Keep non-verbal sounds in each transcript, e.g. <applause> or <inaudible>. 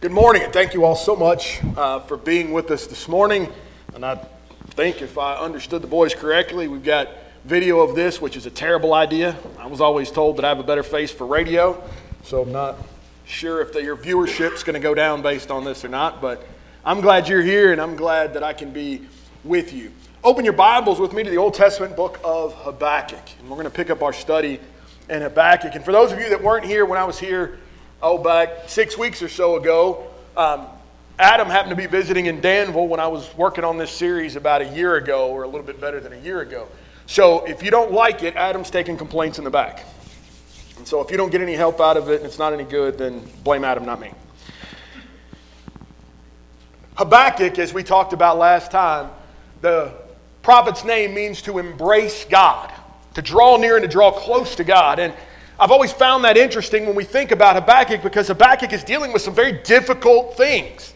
Good morning, and thank you all so much uh, for being with us this morning. And I think, if I understood the boys correctly, we've got video of this, which is a terrible idea. I was always told that I have a better face for radio, so I'm not sure if the, your viewership's going to go down based on this or not. But I'm glad you're here, and I'm glad that I can be with you. Open your Bibles with me to the Old Testament book of Habakkuk, and we're going to pick up our study in Habakkuk. And for those of you that weren't here when I was here oh, back six weeks or so ago, um, Adam happened to be visiting in Danville when I was working on this series about a year ago, or a little bit better than a year ago. So if you don't like it, Adam's taking complaints in the back. And so if you don't get any help out of it and it's not any good, then blame Adam, not me. Habakkuk, as we talked about last time, the prophet's name means to embrace God, to draw near and to draw close to God. And I've always found that interesting when we think about Habakkuk because Habakkuk is dealing with some very difficult things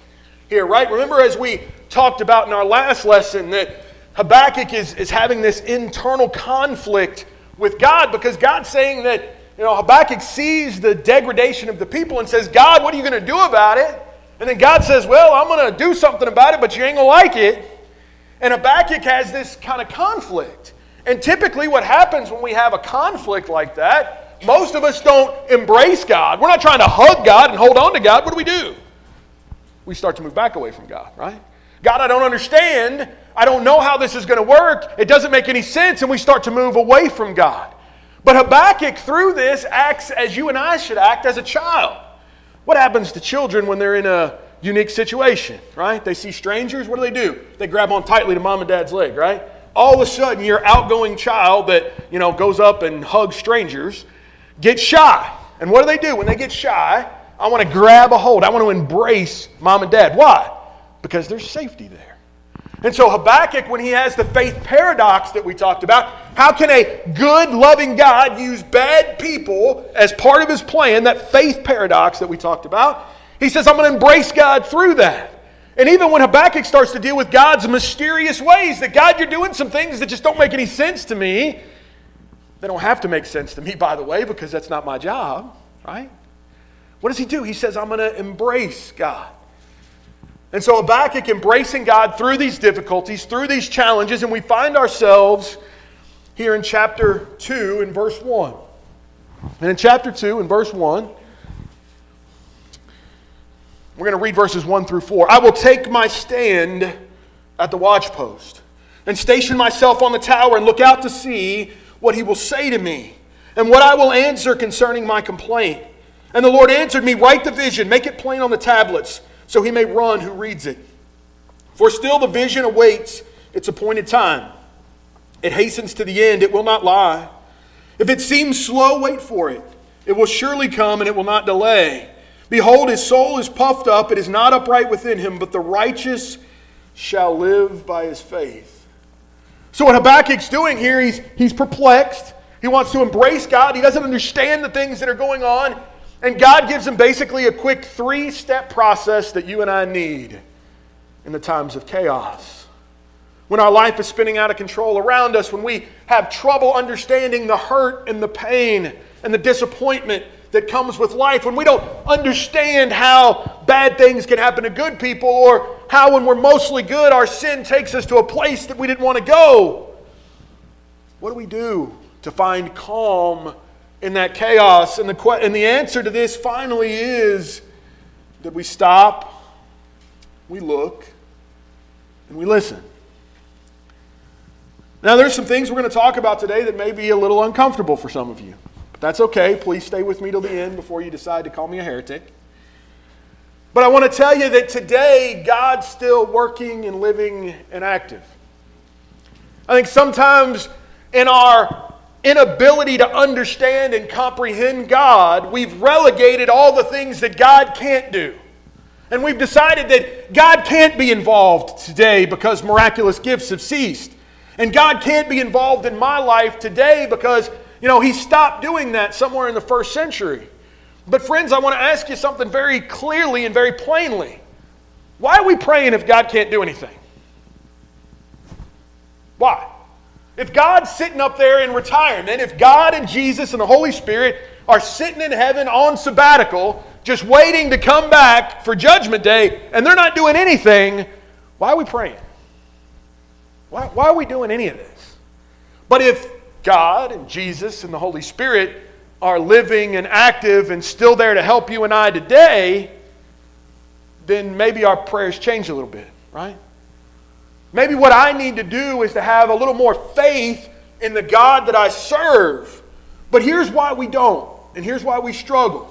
here, right? Remember, as we talked about in our last lesson, that Habakkuk is, is having this internal conflict with God because God's saying that, you know, Habakkuk sees the degradation of the people and says, God, what are you going to do about it? And then God says, Well, I'm going to do something about it, but you ain't going to like it. And Habakkuk has this kind of conflict. And typically, what happens when we have a conflict like that most of us don't embrace God. We're not trying to hug God and hold on to God. What do we do? We start to move back away from God, right? God, I don't understand. I don't know how this is going to work. It doesn't make any sense. And we start to move away from God. But Habakkuk, through this, acts as you and I should act as a child. What happens to children when they're in a unique situation, right? They see strangers. What do they do? They grab on tightly to mom and dad's leg, right? All of a sudden, your outgoing child that, you know, goes up and hugs strangers get shy. And what do they do when they get shy? I want to grab a hold. I want to embrace mom and dad. Why? Because there's safety there. And so Habakkuk, when he has the faith paradox that we talked about, how can a good, loving God use bad people as part of his plan, that faith paradox that we talked about? He says, I'm going to embrace God through that. And even when Habakkuk starts to deal with God's mysterious ways, that God, you're doing some things that just don't make any sense to me, they don't have to make sense to me, by the way, because that's not my job, right? What does he do? He says, I'm going to embrace God. And so Habakkuk embracing God through these difficulties, through these challenges, and we find ourselves here in chapter 2 in verse 1. And in chapter 2 in verse 1, we're going to read verses 1 through 4. I will take my stand at the watchpost and station myself on the tower and look out to see what he will say to me and what I will answer concerning my complaint. And the Lord answered me, Write the vision, make it plain on the tablets, so he may run who reads it. For still the vision awaits its appointed time. It hastens to the end, it will not lie. If it seems slow, wait for it. It will surely come, and it will not delay. Behold, his soul is puffed up, it is not upright within him, but the righteous shall live by his faith. So, what Habakkuk's doing here, he's, he's perplexed. He wants to embrace God. He doesn't understand the things that are going on. And God gives him basically a quick three step process that you and I need in the times of chaos. When our life is spinning out of control around us, when we have trouble understanding the hurt and the pain and the disappointment that comes with life, when we don't understand how bad things can happen to good people, or how when we're mostly good, our sin takes us to a place that we didn't want to go. What do we do to find calm in that chaos? And the, and the answer to this finally is that we stop, we look, and we listen. Now, there's some things we're going to talk about today that may be a little uncomfortable for some of you. That's okay. Please stay with me till the end before you decide to call me a heretic. But I want to tell you that today, God's still working and living and active. I think sometimes in our inability to understand and comprehend God, we've relegated all the things that God can't do. And we've decided that God can't be involved today because miraculous gifts have ceased. And God can't be involved in my life today because you know, he stopped doing that somewhere in the first century. But, friends, I want to ask you something very clearly and very plainly. Why are we praying if God can't do anything? Why? If God's sitting up there in retirement, if God and Jesus and the Holy Spirit are sitting in heaven on sabbatical, just waiting to come back for Judgment Day, and they're not doing anything, why are we praying? Why, why are we doing any of this? But if God and Jesus and the Holy Spirit are living and active and still there to help you and I today, then maybe our prayers change a little bit, right? Maybe what I need to do is to have a little more faith in the God that I serve. But here's why we don't, and here's why we struggle.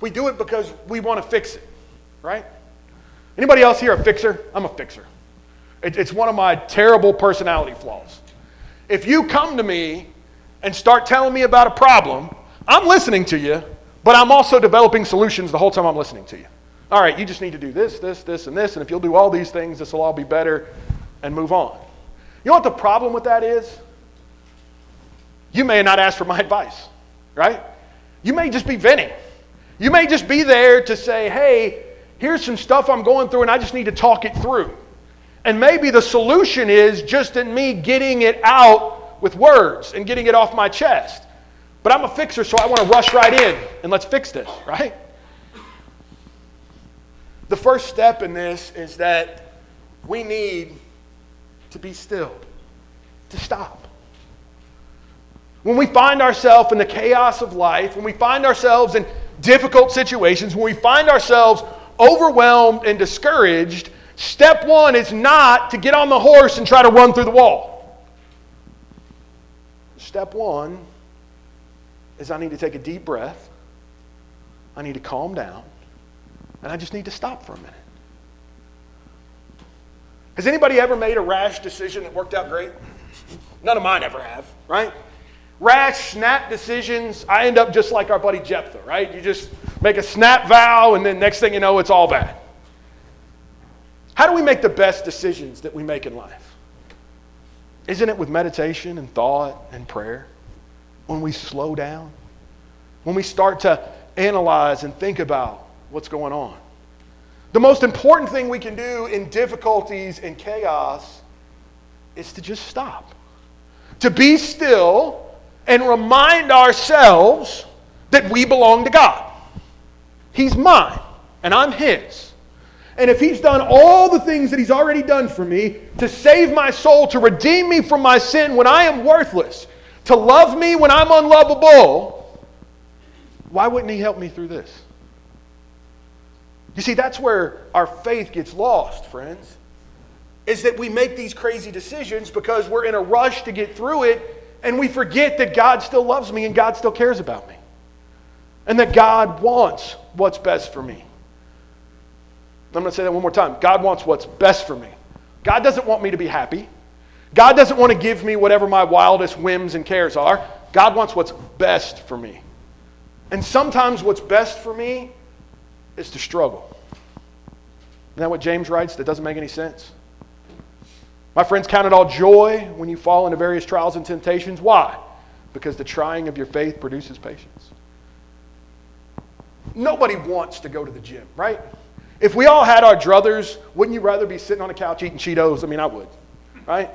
We do it because we want to fix it, right? Anybody else here a fixer? I'm a fixer. It's one of my terrible personality flaws. If you come to me and start telling me about a problem, I'm listening to you, but I'm also developing solutions the whole time I'm listening to you. All right, you just need to do this, this, this, and this, and if you'll do all these things, this will all be better, and move on. You know what the problem with that is? You may not ask for my <laughs> advice, right? You may just be venting. You may just be there to say, hey, here's some stuff I'm going through, and I just need to talk it through. And maybe the solution is just in me getting it out with words and getting it off my chest. But I'm a fixer, so I want to rush right in and let's fix this, right? The first step in this is that we need to be still, to stop. When we find ourselves in the chaos of life, when we find ourselves in difficult situations, when we find ourselves overwhelmed and discouraged, step one is not to get on the horse and try to run through the wall. Step one is I need to take a deep breath, I need to calm down, and I just need to stop for a minute. Has anybody ever made a rash decision that worked out great? None of mine ever have, right? Rash, snap decisions, I end up just like our buddy Jephthah, right? You just make a snap vow, and then next thing you know, it's all bad. How do we make the best decisions that we make in life? Isn't it with meditation and thought and prayer? When we slow down, when we start to analyze and think about what's going on. The most important thing we can do in difficulties and chaos is to just stop, to be still and remind ourselves that we belong to God. He's mine, and I'm His. And if He's done all the things that He's already done for me to save my soul, to redeem me from my sin when I am worthless, to love me when I'm unlovable, why wouldn't He help me through this? You see, that's where our faith gets lost, friends. Is that we make these crazy decisions because we're in a rush to get through it and we forget that God still loves me and God still cares about me. And that God wants what's best for me. I'm going to say that one more time. God wants what's best for me. God doesn't want me to be happy. God doesn't want to give me whatever my wildest whims and cares are. God wants what's best for me. And sometimes what's best for me is to struggle. Isn't that what James writes? That doesn't make any sense. My friends, count it all joy when you fall into various trials and temptations. Why? Because the trying of your faith produces patience. Nobody wants to go to the gym, right? If we all had our druthers, wouldn't you rather be sitting on a couch eating Cheetos? I mean, I would, right?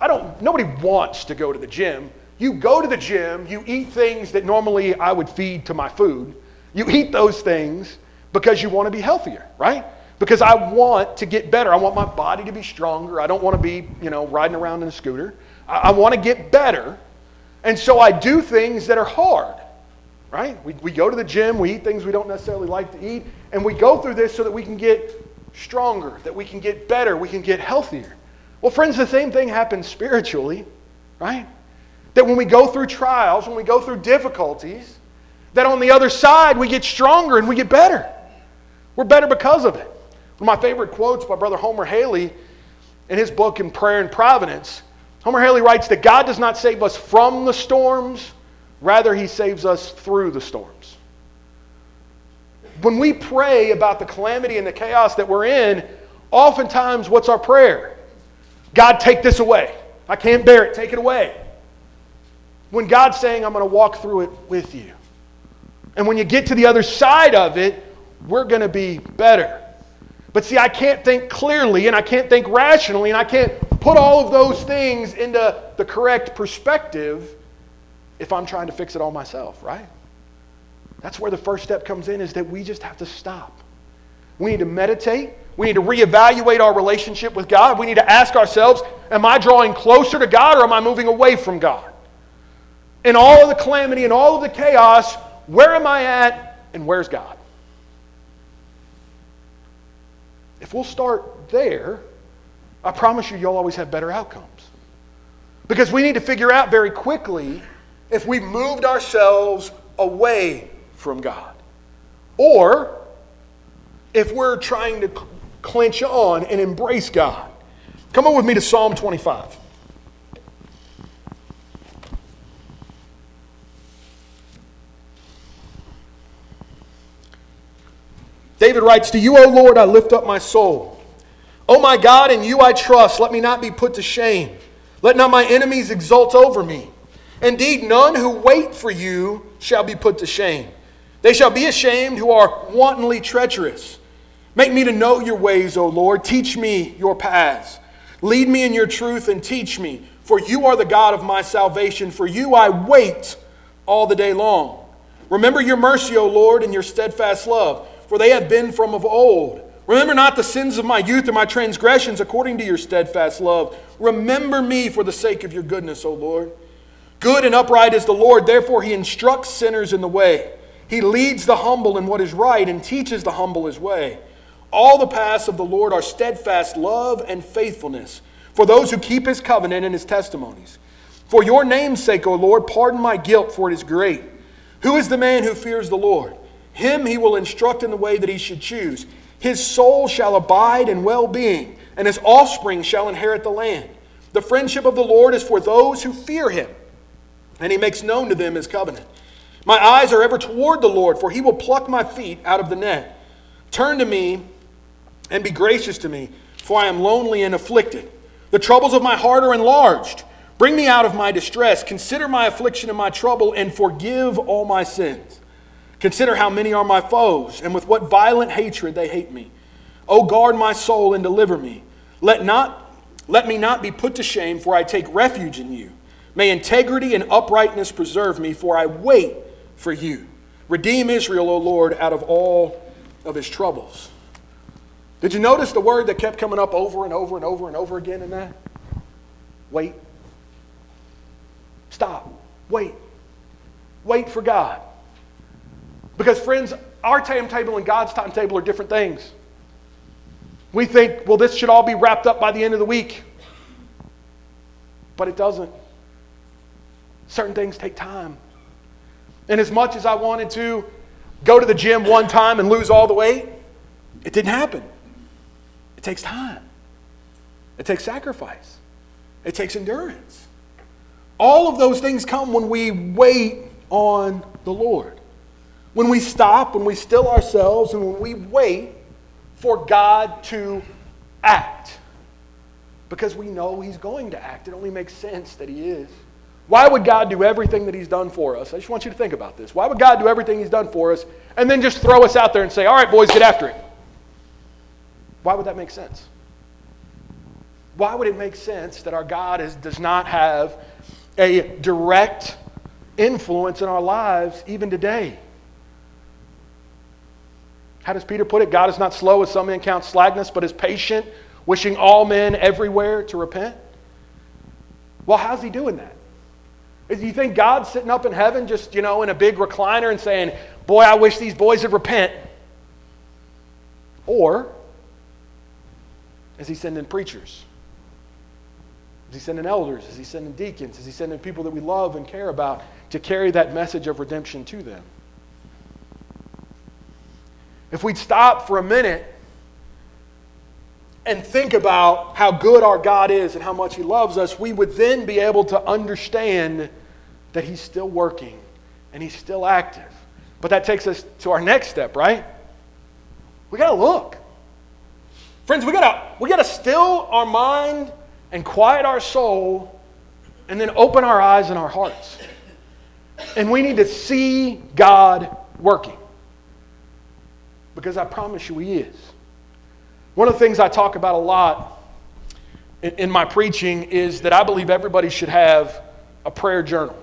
I don't, nobody wants to go to the gym. You go to the gym, you eat things that normally I would feed to my food. You eat those things because you want to be healthier, right? Because I want to get better. I want my body to be stronger. I don't want to be, you know, riding around in a scooter. I, I want to get better. And so I do things that are hard, right? We, we go to the gym, we eat things we don't necessarily like to eat, and we go through this so that we can get stronger, that we can get better, we can get healthier. Well, friends, the same thing happens spiritually, right? That when we go through trials, when we go through difficulties, that on the other side we get stronger and we get better. We're better because of it. One of my favorite quotes by Brother Homer Hailey in his book in Prayer and Providence. Homer Hailey writes that God does not save us from the storms, rather, He saves us through the storms. When we pray about the calamity and the chaos that we're in, oftentimes what's our prayer? God, take this away. I can't bear it. Take it away. When God's saying, I'm going to walk through it with you. And when you get to the other side of it, we're going to be better. But see, I can't think clearly and I can't think rationally and I can't put all of those things into the correct perspective if I'm trying to fix it all myself, right? That's where the first step comes in is that we just have to stop. We need to meditate. We need to reevaluate our relationship with God. We need to ask ourselves, am I drawing closer to God or am I moving away from God? In all of the calamity and all of the chaos, where am I at and where's God? If we'll start there, I promise you, you'll always have better outcomes. Because we need to figure out very quickly if we've moved ourselves away from God. Or if we're trying to clench on and embrace God. Come on with me to Psalm 25. David writes, To you, O Lord, I lift up my soul. O my God, in you I trust. Let me not be put to shame. Let not my enemies exult over me. Indeed, none who wait for you shall be put to shame. They shall be ashamed who are wantonly treacherous. Make me to know your ways, O Lord. Teach me your paths. Lead me in your truth and teach me, for you are the God of my salvation. For you I wait all the day long. Remember your mercy, O Lord, and your steadfast love, for they have been from of old. Remember not the sins of my youth or my transgressions according to your steadfast love. Remember me for the sake of your goodness, O Lord. Good and upright is the Lord, therefore he instructs sinners in the way. He leads the humble in what is right and teaches the humble his way. All the paths of the Lord are steadfast love and faithfulness for those who keep his covenant and his testimonies. For your name's sake, O Lord, pardon my guilt, for it is great. Who is the man who fears the Lord? Him he will instruct in the way that he should choose. His soul shall abide in well being, and his offspring shall inherit the land. The friendship of the Lord is for those who fear him and he makes known to them his covenant. My eyes are ever toward the Lord, for he will pluck my feet out of the net. Turn to me and be gracious to me, for I am lonely and afflicted. The troubles of my heart are enlarged. Bring me out of my distress. Consider my affliction and my trouble, and forgive all my sins. Consider how many are my foes, and with what violent hatred they hate me. O guard my soul and deliver me. Let, not, let me not be put to shame, for I take refuge in you. May integrity and uprightness preserve me, for I wait for you. Redeem Israel, O Lord, out of all of his troubles. Did you notice the word that kept coming up over and over and over and over again in that? Wait. Stop. Wait. Wait for God. Because, friends, our timetable and God's timetable are different things. We think, well, this should all be wrapped up by the end of the week. But it doesn't. Certain things take time. And as much as I wanted to go to the gym one time and lose all the weight, it didn't happen. It takes time, it takes sacrifice, it takes endurance. All of those things come when we wait on the Lord. When we stop, when we still ourselves, and when we wait for God to act. Because we know He's going to act. It only makes sense that He is. Why would God do everything that He's done for us? I just want you to think about this. Why would God do everything He's done for us and then just throw us out there and say, all right, boys, get after it? Why would that make sense? Why would it make sense that our God is, does not have a direct influence in our lives even today? How does Peter put it? God is not slow as some men count slackness, but is patient, wishing all men everywhere to repent. Well, how's he doing that? Do you think God's sitting up in heaven just, you know, in a big recliner and saying, Boy, I wish these boys would repent? Or is he sending preachers? Is he sending elders? Is he sending deacons? Is he sending people that we love and care about to carry that message of redemption to them? If we'd stop for a minute and think about how good our God is and how much He loves us, we would then be able to understand that He's still working and He's still active. But that takes us to our next step, right? We got to look. Friends, we got to we got to still our mind and quiet our soul and then open our eyes and our hearts. And we need to see God working. Because I promise you he is. One of the things I talk about a lot in, my preaching is that I believe everybody should have a prayer journal.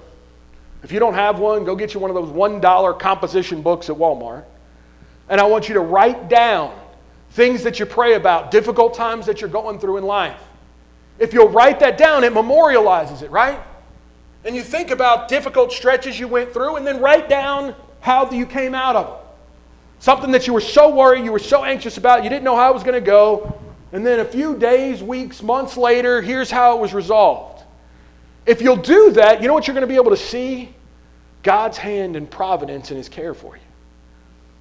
If you don't have one, go get you one of those $1 composition books at Walmart. And I want you to write down things that you pray about, difficult times that you're going through in life. If you'll write that down, it memorializes it, right? And you think about difficult stretches you went through and then write down how you came out of them. Something that you were so worried, you were so anxious about, you didn't know how it was going to go. And then a few days, weeks, months later, here's how it was resolved. If you'll do that, you know what you're going to be able to see? God's hand and providence and His care for you.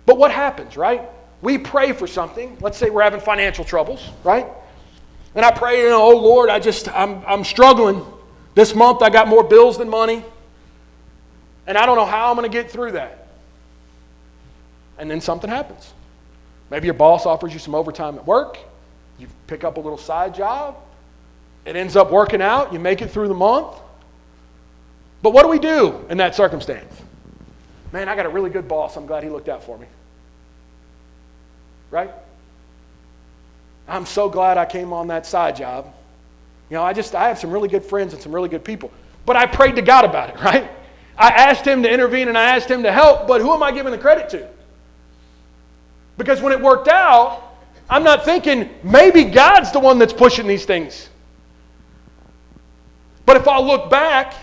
But what happens, right? We pray for something. Let's say we're having financial troubles, right? And I pray, you know, oh Lord, I just, I'm, I'm struggling. This month I got more bills than money. And I don't know how I'm going to get through that. And then something happens. Maybe your boss offers you some overtime at work. You pick up a little side job. It ends up working out. You make it through the month. But what do we do in that circumstance? Man, I got a really good boss. I'm glad he looked out for me. Right? I'm so glad I came on that side job. You know, I just, I have some really good friends and some really good people. But I prayed to God about it, <laughs> right? I asked Him to intervene and I asked Him to help, but who am I giving the credit to? Because when it worked out, I'm not thinking maybe God's the one that's pushing these things. But if I look back,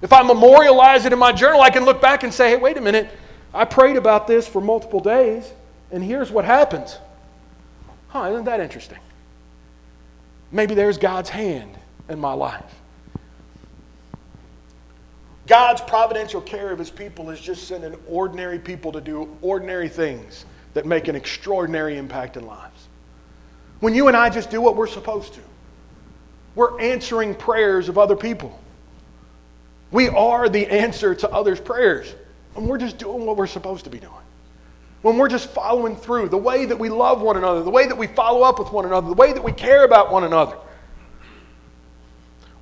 if I memorialize it in my journal, I can look back and say, hey, wait a minute, I prayed about this for multiple days, and here's what happens. Huh, isn't that interesting? Maybe there's God's hand in my life. God's providential care of his people is just sending ordinary people to do ordinary things that make an extraordinary impact in lives. When you and I just do what we're supposed to, we're answering prayers of other people. We are the answer to others' prayers, and we're just doing what we're supposed to be doing when we're just following through, the way that we love one another, the way that we follow up with one another, the way that we care about one another.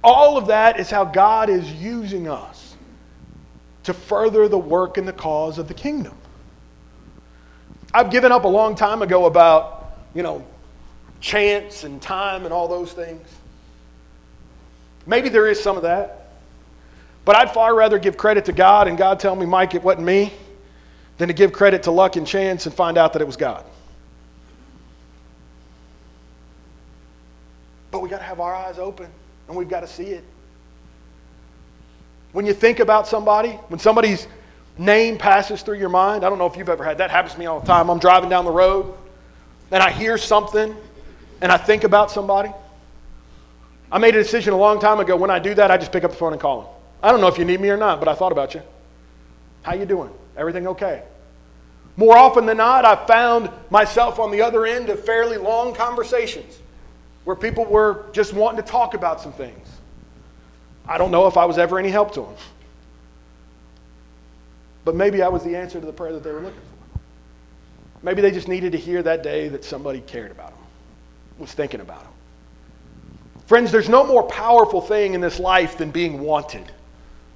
All of that is how God is using us to further the work and the cause of the kingdom. I've given up a long time ago about, you know, chance and time and all those things. Maybe there is some of that. But I'd far rather give credit to God and God tell me, Mike, it wasn't me than to give credit to luck and chance and find out that it was God. But we got to have our eyes open and we've got to see it. When you think about somebody, when somebody's name passes through your mind, I don't know if you've ever had that happens to me all the time. I'm driving down the road and I hear something and I think about somebody. I made a decision a long time ago. When I do that, I just pick up the phone and call them. I don't know if you need me or not, but I thought about you. How you doing? Everything okay? More often than not, I've found myself on the other end of fairly long conversations where people were just wanting to talk about some things. I don't know if I was ever any help to them. But maybe I was the answer to the prayer that they were looking for. Maybe they just needed to hear that day that somebody cared about them, was thinking about them. Friends, there's no more powerful thing in this life than being wanted,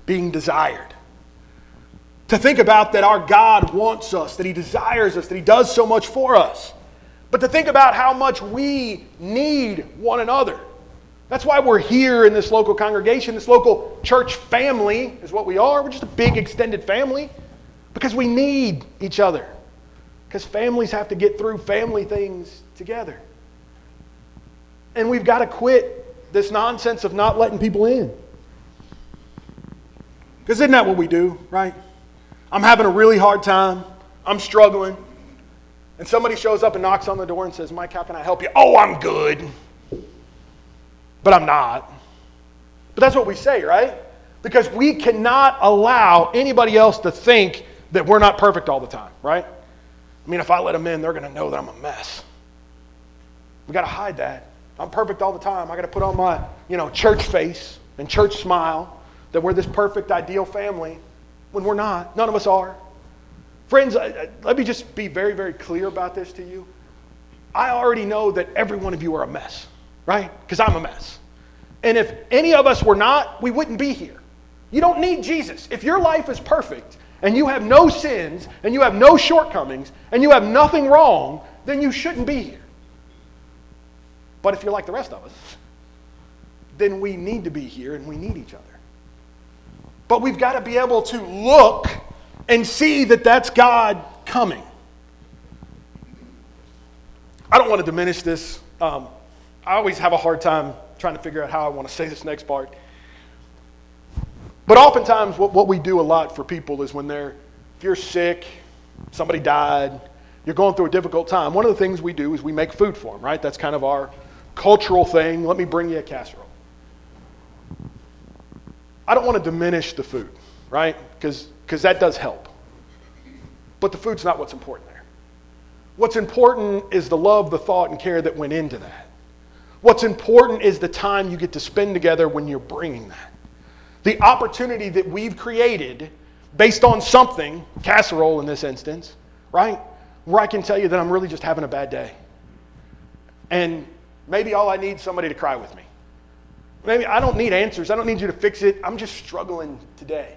being desired. To think about that our God wants us, that He desires us, that He does so much for us. But to think about how much we need one another. That's why we're here in this local congregation, this local church family is what we are. We're just a big extended family because we need each other. Because families have to get through family things together. And we've got to quit this nonsense of not letting people in. Because isn't that what we do, right? I'm having a really hard time. I'm struggling. And somebody shows up and knocks on the door and says, Mike, how can I help you? Oh, I'm good. But I'm not. But that's what we say, right? Because we cannot allow anybody else to think that we're not perfect all the time, right? I mean, if I let them in, they're going to know that I'm a mess. We got to hide that. I'm perfect all the time. I got to put on my, you know, church face and church smile that we're this perfect, ideal family when we're not. None of us are. Friends, let me just be very, very clear about this to you. I already know that every one of you are a mess, right? Because I'm a mess. And if any of us were not, we wouldn't be here. You don't need Jesus. If your life is perfect and you have no sins and you have no shortcomings and you have nothing wrong, then you shouldn't be here. But if you're like the rest of us, then we need to be here and we need each other. But we've got to be able to look and see that that's God coming. I don't want to diminish this. Um, I always have a hard time trying to figure out how I want to say this next part. But oftentimes, what, what we do a lot for people is when they're, if you're sick, somebody died, you're going through a difficult time, one of the things we do is we make food for them, right? That's kind of our cultural thing. Let me bring you a casserole. I don't want to diminish the food, right? Because that does help. But the food's not what's important there. What's important is the love, the thought, and care that went into that. What's important is the time you get to spend together when you're bringing that. The opportunity that we've created based on something, casserole in this instance, right? Where I can tell you that I'm really just having a bad day. And maybe all I need is somebody to cry with me. Maybe I don't need answers. I don't need you to fix it. I'm just struggling today.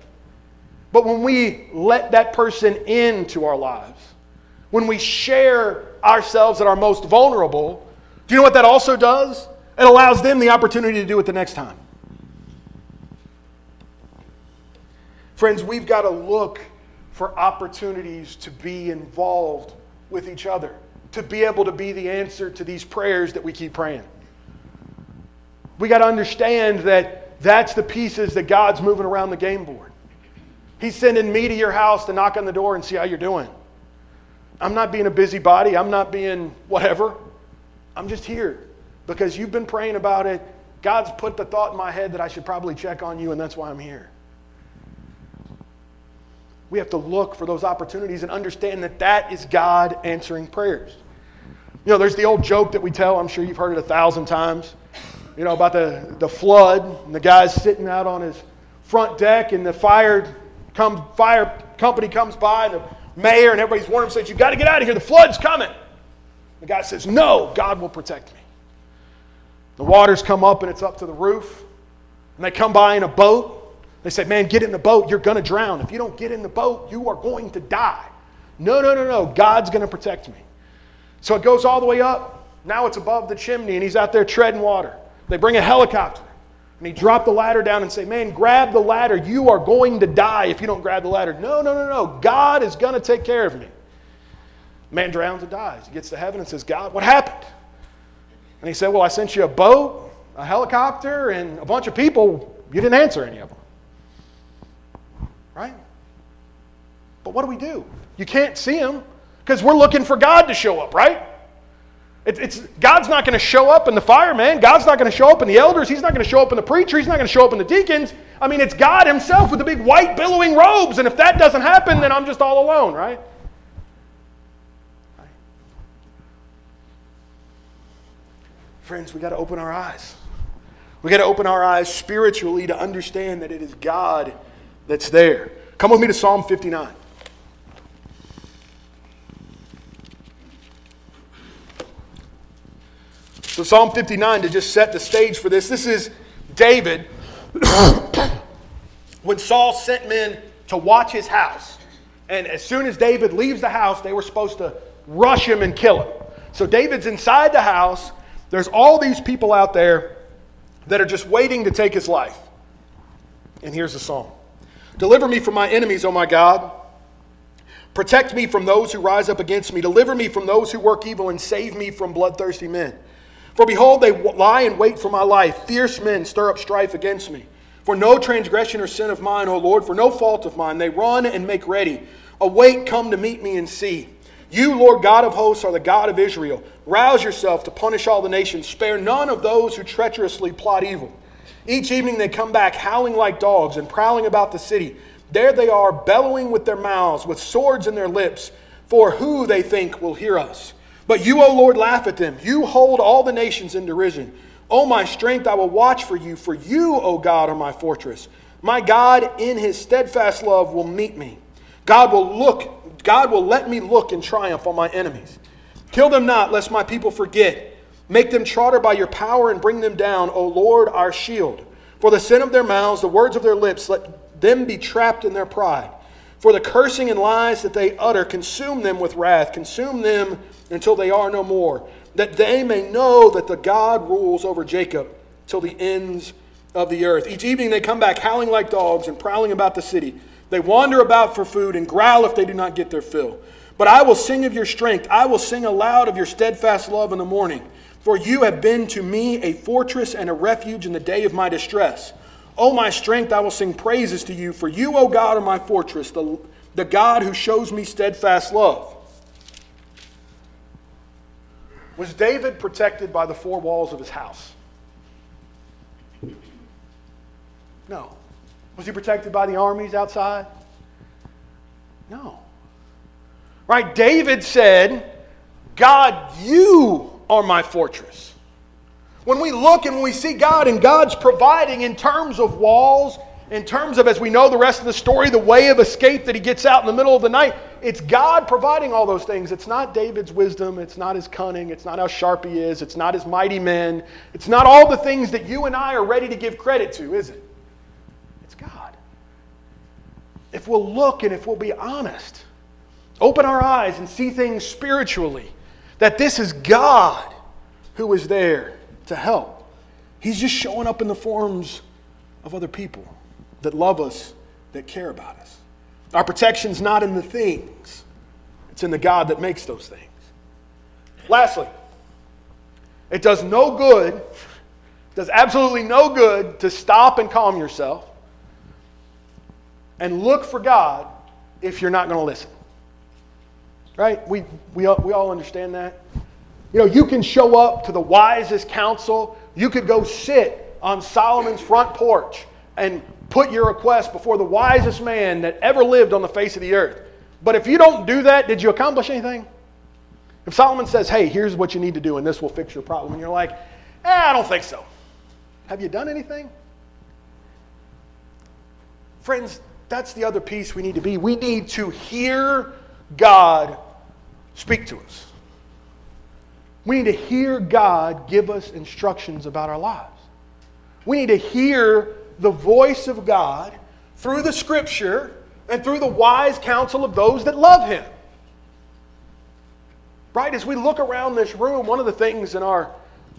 But when we let that person into our lives, when we share ourselves at our most vulnerable, do you know what that also does? It allows them the opportunity to do it the next time. Friends, we've got to look for opportunities to be involved with each other, to be able to be the answer to these prayers that we keep praying. We got to understand that that's the pieces that God's moving around the game board. He's sending me to your house to knock on the door and see how you're doing. I'm not being a busybody. I'm not being whatever. I'm just here because you've been praying about it. God's put the thought in my head that I should probably check on you, and that's why I'm here. We have to look for those opportunities and understand that that is God answering prayers. You know, there's the old joke that we tell, I'm sure you've heard it a thousand times you know, about the, the flood, and the guy's sitting out on his front deck, and the fire, fire company comes by, and the mayor and everybody's warning him, says, You've got to get out of here, the flood's coming. The guy says, No, God will protect me. The waters come up, and it's up to the roof, and they come by in a boat. They say, Man, get in the boat, you're going to drown. If you don't get in the boat, you are going to die. No, no, no, no, God's going to protect me. So it goes all the way up. Now it's above the chimney, and he's out there treading water. They bring a helicopter. And he dropped the ladder down and say, Man, grab the ladder. You are going to die if you don't grab the ladder. No, no, no, no. God is going to take care of me. Man drowns and dies. He gets to heaven and says, God, what happened? And he said, Well, I sent you a boat, a helicopter, and a bunch of people. You didn't answer any of them. Right? But what do we do? You can't see them because we're looking for God to show up, right? It's, God's not going to show up in the fireman. God's not going to show up in the elders. He's not going to show up in the preacher. He's not going to show up in the deacons. I mean, it's God Himself with the big white billowing robes. And if that doesn't happen, then I'm just all alone, right? Friends, we got to open our eyes. We got to open our eyes spiritually to understand that it is God that's there. Come with me to Psalm 59. So, Psalm 59, to just set the stage for this, this is David <coughs> when Saul sent men to watch his house. And as soon as David leaves the house, they were supposed to rush him and kill him. So, David's inside the house. There's all these people out there that are just waiting to take his life. And here's the song Deliver me from my enemies, O my God. Protect me from those who rise up against me. Deliver me from those who work evil and save me from bloodthirsty men. For behold, they lie in wait for my life. Fierce men stir up strife against me. For no transgression or sin of mine, O Lord, for no fault of mine, they run and make ready. Awake, come to meet me and see. You, Lord God of hosts, are the God of Israel. Rouse yourself to punish all the nations. Spare none of those who treacherously plot evil. Each evening they come back howling like dogs and prowling about the city. There they are, bellowing with their mouths, with swords in their lips, for who they think will hear us. But you, O Lord, laugh at them. You hold all the nations in derision. O my strength, I will watch for you, for you, O God, are my fortress. My God, in his steadfast love, will meet me. God will look, God will let me look in triumph on my enemies. Kill them not, lest my people forget. Make them trotter by your power and bring them down, O Lord, our shield. For the sin of their mouths, the words of their lips, let them be trapped in their pride. For the cursing and lies that they utter, consume them with wrath, consume them until they are no more, that they may know that the God rules over Jacob till the ends of the earth. Each evening they come back howling like dogs and prowling about the city. They wander about for food and growl if they do not get their fill. But I will sing of your strength. I will sing aloud of your steadfast love in the morning. For you have been to me a fortress and a refuge in the day of my distress. O my strength, I will sing praises to you, for you, O God, are my fortress, the, the God who shows me steadfast love. Was David protected by the four walls of his house? No. Was he protected by the armies outside? No. Right? David said, God, you are my fortress. When we look and we see God and God's providing in terms of walls, in terms of, as we know the rest of the story, the way of escape that he gets out in the middle of the night, it's God providing all those things. It's not David's wisdom. It's not his cunning. It's not how sharp he is. It's not his mighty men. It's not all the things that you and I are ready to give credit to, is it? It's God. If we'll look and if we'll be honest, open our eyes and see things spiritually, that this is God who is there to help. He's just showing up in the forms of other people that love us, that care about us. Our protection's not in the things, it's in the God that makes those things. Lastly, it does no good, does absolutely no good to stop and calm yourself and look for God if you're not going to listen. Right? We, we, all, we all understand that. You know, you can show up to the wisest counsel. You could go sit on Solomon's front porch and put your request before the wisest man that ever lived on the face of the earth. But if you don't do that, did you accomplish anything? If Solomon says, hey, here's what you need to do and this will fix your problem, and you're like, eh, I don't think so. Have you done anything? Friends, that's the other piece we need to be. We need to hear God speak to us. We need to hear God give us instructions about our lives. We need to hear the voice of God through the scripture and through the wise counsel of those that love Him. Right? As we look around this room, one of the things in our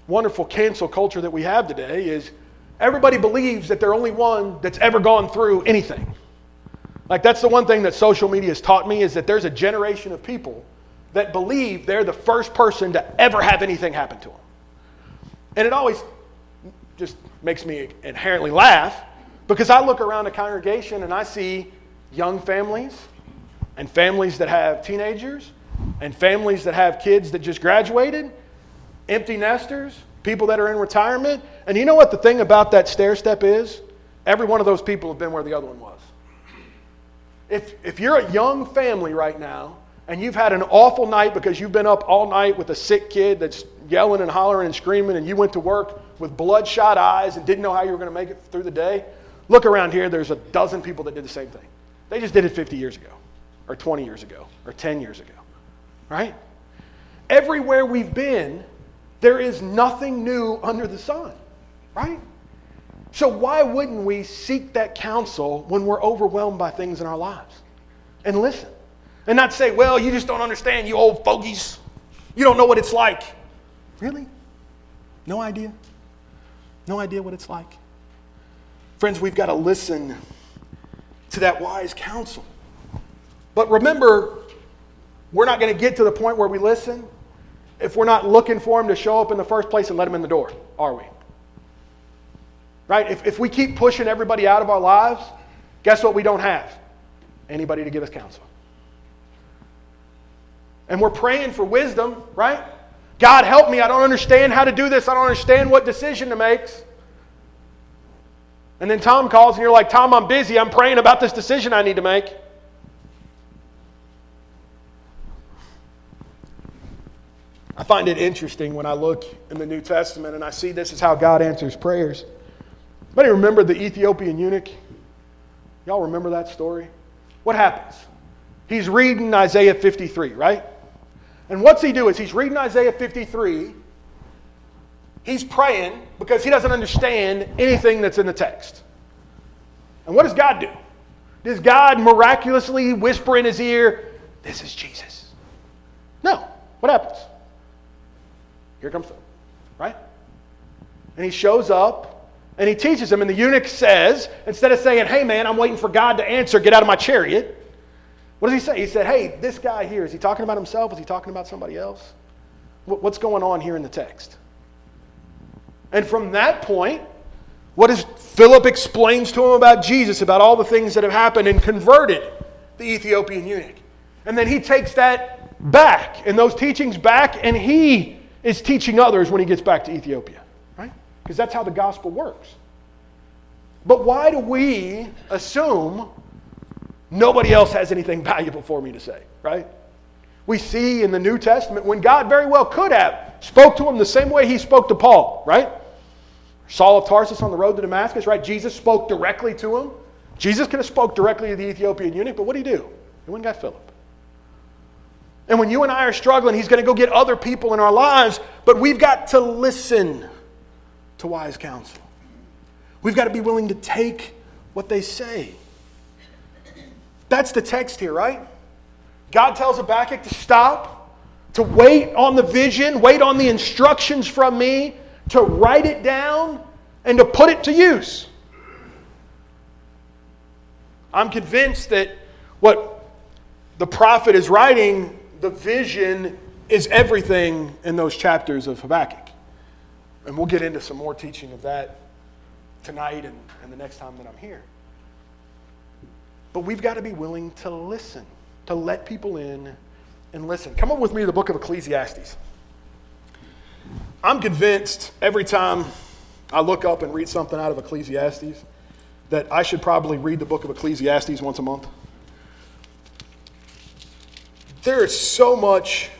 wonderful cancel culture that we have today is everybody believes that they're only one that's ever gone through anything. Like, that's the one thing that social media has taught me is that there's a generation of people that believe they're the first person to ever have anything happen to them. And it always just makes me inherently laugh because I look around a congregation and I see young families and families that have teenagers and families that have kids that just graduated, empty nesters, people that are in retirement. And you know what the thing about that stair step is? Every one of those people have been where the other one was. If, if you're a young family right now and you've had an awful night because you've been up all night with a sick kid that's yelling and hollering and screaming, and you went to work with bloodshot eyes and didn't know how you were going to make it through the day, look around here, there's a dozen people that did the same thing. They just did it 50 years ago, or 20 years ago, or 10 years ago, right? Everywhere we've been, there is nothing new under the sun, right? So why wouldn't we seek that counsel when we're overwhelmed by things in our lives and listen? And not say, well, you just don't understand, you old fogies. You don't know what it's like. Really? No idea? No idea what it's like? Friends, we've got to listen to that wise counsel. But remember, we're not going to get to the point where we listen if we're not looking for him to show up in the first place and let him in the door, are we? Right? If, if we keep pushing everybody out of our lives, guess what we don't have? Anybody to give us counsel. And we're praying for wisdom, right? God, help me. I don't understand how to do this. I don't understand what decision to make. And then Tom calls and you're like, Tom, I'm busy. I'm praying about this decision I need to make. I find it interesting when I look in the New Testament and I see this is how God answers prayers. Anybody remember the Ethiopian eunuch? Y'all remember that story? What happens? He's reading Isaiah 53, right? And what's he do is he's reading Isaiah 53. He's praying because he doesn't understand anything that's in the text. And what does God do? Does God miraculously whisper in his ear, This is Jesus? No. What happens? Here comes the, right? And he shows up And he teaches him, and the eunuch says, instead of saying, Hey man, I'm waiting for God to answer, get out of my chariot. What does he say? He said, Hey, this guy here, is he talking about himself? Is he talking about somebody else? What's going on here in the text? And from that point, what does Philip explains to him about Jesus, about all the things that have happened and converted the Ethiopian eunuch. And then he takes that back and those teachings back, and he is teaching others when he gets back to Ethiopia, right? Because that's how the gospel works. But why do we assume nobody else has anything <laughs> valuable for me to say, right? We see in the New Testament when God very well could have spoke to him the same way he spoke to Paul, right? Saul of Tarsus on the road to Damascus, right? Jesus spoke directly to him. Jesus could have spoke directly to the Ethiopian eunuch, but what did he do? He went and got Philip. And when you and I are struggling, he's going to go get other people in our lives, but we've got to listen to wise counsel. We've got to be willing to take what they say. That's the text here, right? God tells Habakkuk to stop, to wait on the vision, wait on the instructions from me, to write it down, and to put it to use. I'm convinced that what the prophet is writing, the vision is everything in those chapters of Habakkuk. And we'll get into some more teaching of that tonight and, and the next time that I'm here. But we've got to be willing to listen, to let people in and listen. Come up with me to the book of Ecclesiastes. I'm convinced every time I look up and read something out of Ecclesiastes that I should probably read the book of Ecclesiastes once a month. There is so much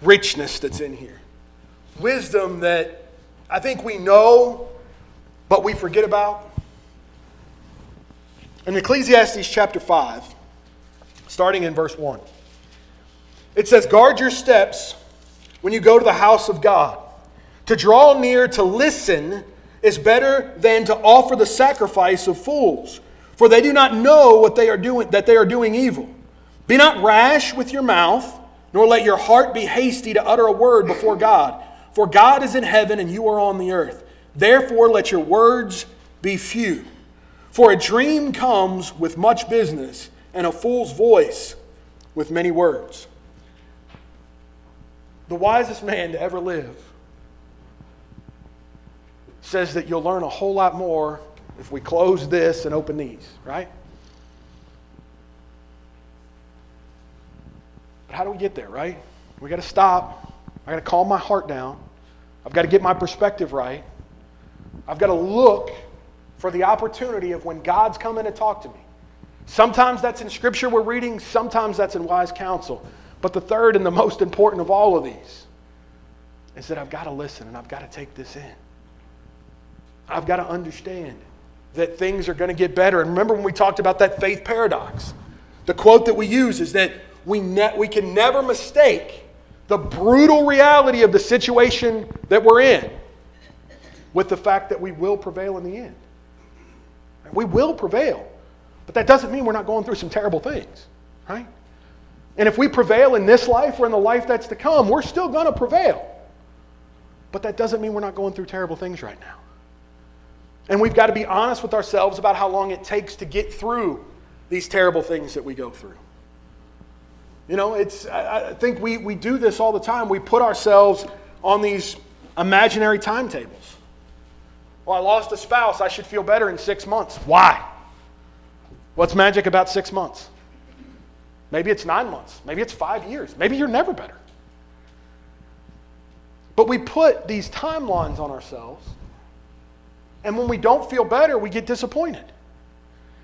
richness that's in here. Wisdom that I think we know, but we forget about. In Ecclesiastes chapter 5, starting in verse 1, it says, Guard your steps when you go to the house of God. To draw near to listen is better than to offer the sacrifice of fools, for they do not know what they are doing that they are doing evil. Be not rash with your mouth, nor let your heart be hasty to utter a word before God, for God is in heaven and you are on the earth. Therefore let your words be few. For a dream comes with much business, and a fool's voice with many words the wisest man to ever live, says that you'll learn a whole lot more if we close this and open these, right? But how do we get there, right? We got to stop. I got to calm my heart down. I've got to get my perspective right. I've got to look for the opportunity of when God's coming to talk to me. Sometimes that's in scripture we're reading, sometimes that's in wise counsel. But the third and the most important of all of these is that I've got to listen and I've got to take this in. I've got to understand that things are going to get better. And remember when we talked about that faith paradox? The quote that we use is that we, ne- we can never mistake the brutal reality of the situation that we're in with the fact that we will prevail in the end. We will prevail. But that doesn't mean we're not going through some terrible things, right? And if we prevail in this life or in the life that's to come, we're still going to prevail. But that doesn't mean we're not going through terrible things right now. And we've got to be honest with ourselves about how long it takes to get through these terrible things that we go through. You know, it's, I, think we, we do this all the time. We put ourselves on these imaginary timetables. Well, I lost a spouse. I should feel better in six months. Why? What's magic about six months? Maybe it's nine months. Maybe it's five years. Maybe you're never better. But we put these timelines on ourselves, and when we don't feel better, we get disappointed.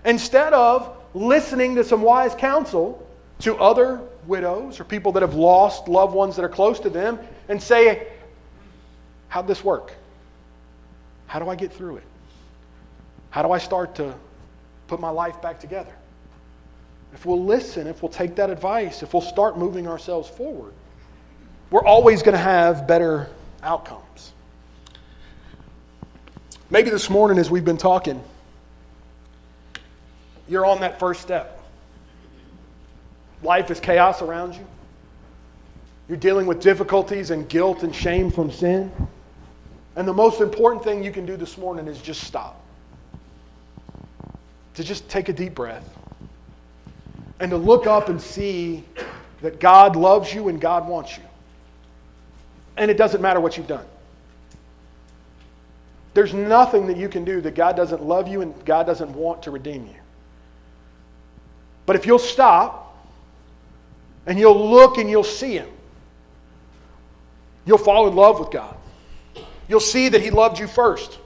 Instead of listening to some wise counsel to other widows or people that have lost loved ones that are close to them and say, How'd this work? How do I get through it? How do I start to put my life back together? if we'll listen, if we'll take that advice, if we'll start moving ourselves forward, we're always going to have better outcomes. Maybe this morning, as we've been talking, you're on that first step. Life is chaos around you. You're dealing with difficulties and guilt and shame from sin. And the most important thing you can do this morning is just stop. To just take a deep breath and to look up and see that God loves you and God wants you. And it doesn't matter what you've done. There's nothing that you can do that God doesn't love you and God doesn't want to redeem you. But if you'll stop and you'll look and you'll see Him, you'll fall in love with God. You'll see that He loved you first.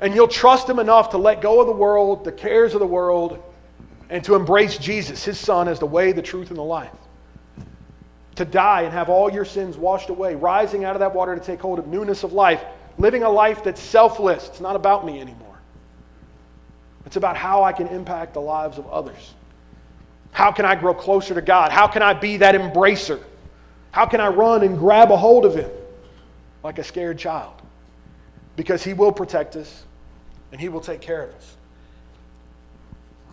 And you'll trust Him enough to let go of the world, the cares of the world, and to embrace Jesus, His Son, as the way, the truth, and the life. To die and have all your sins washed away, rising out of that water to take hold of newness of life living a life that's selfless. It's not about me anymore. It's about how I can impact the lives of others. How can I grow closer to God? How can I be that embracer? How can I run and grab a hold of Him like a scared child? Because He will protect us and He will take care of us.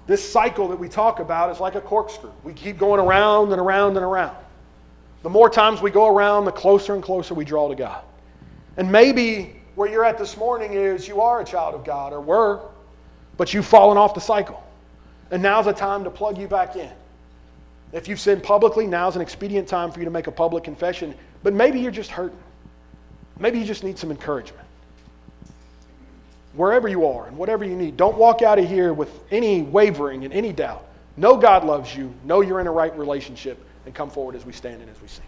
This cycle that we talk about is like a corkscrew. We keep going around and around and around. The more times we go around, the closer and closer we draw to God. And maybe where you're at this morning is you are a child of God, or were, but you've fallen off the cycle. And now's the time to plug you back in. If you've sinned publicly, now's an expedient time for you to make a public confession. But maybe you're just hurting. Maybe you just need some encouragement. Wherever you are and whatever you need, don't walk out of here with any wavering and any doubt. Know God loves you, know you're in a right relationship, and come forward as we stand and as we sing.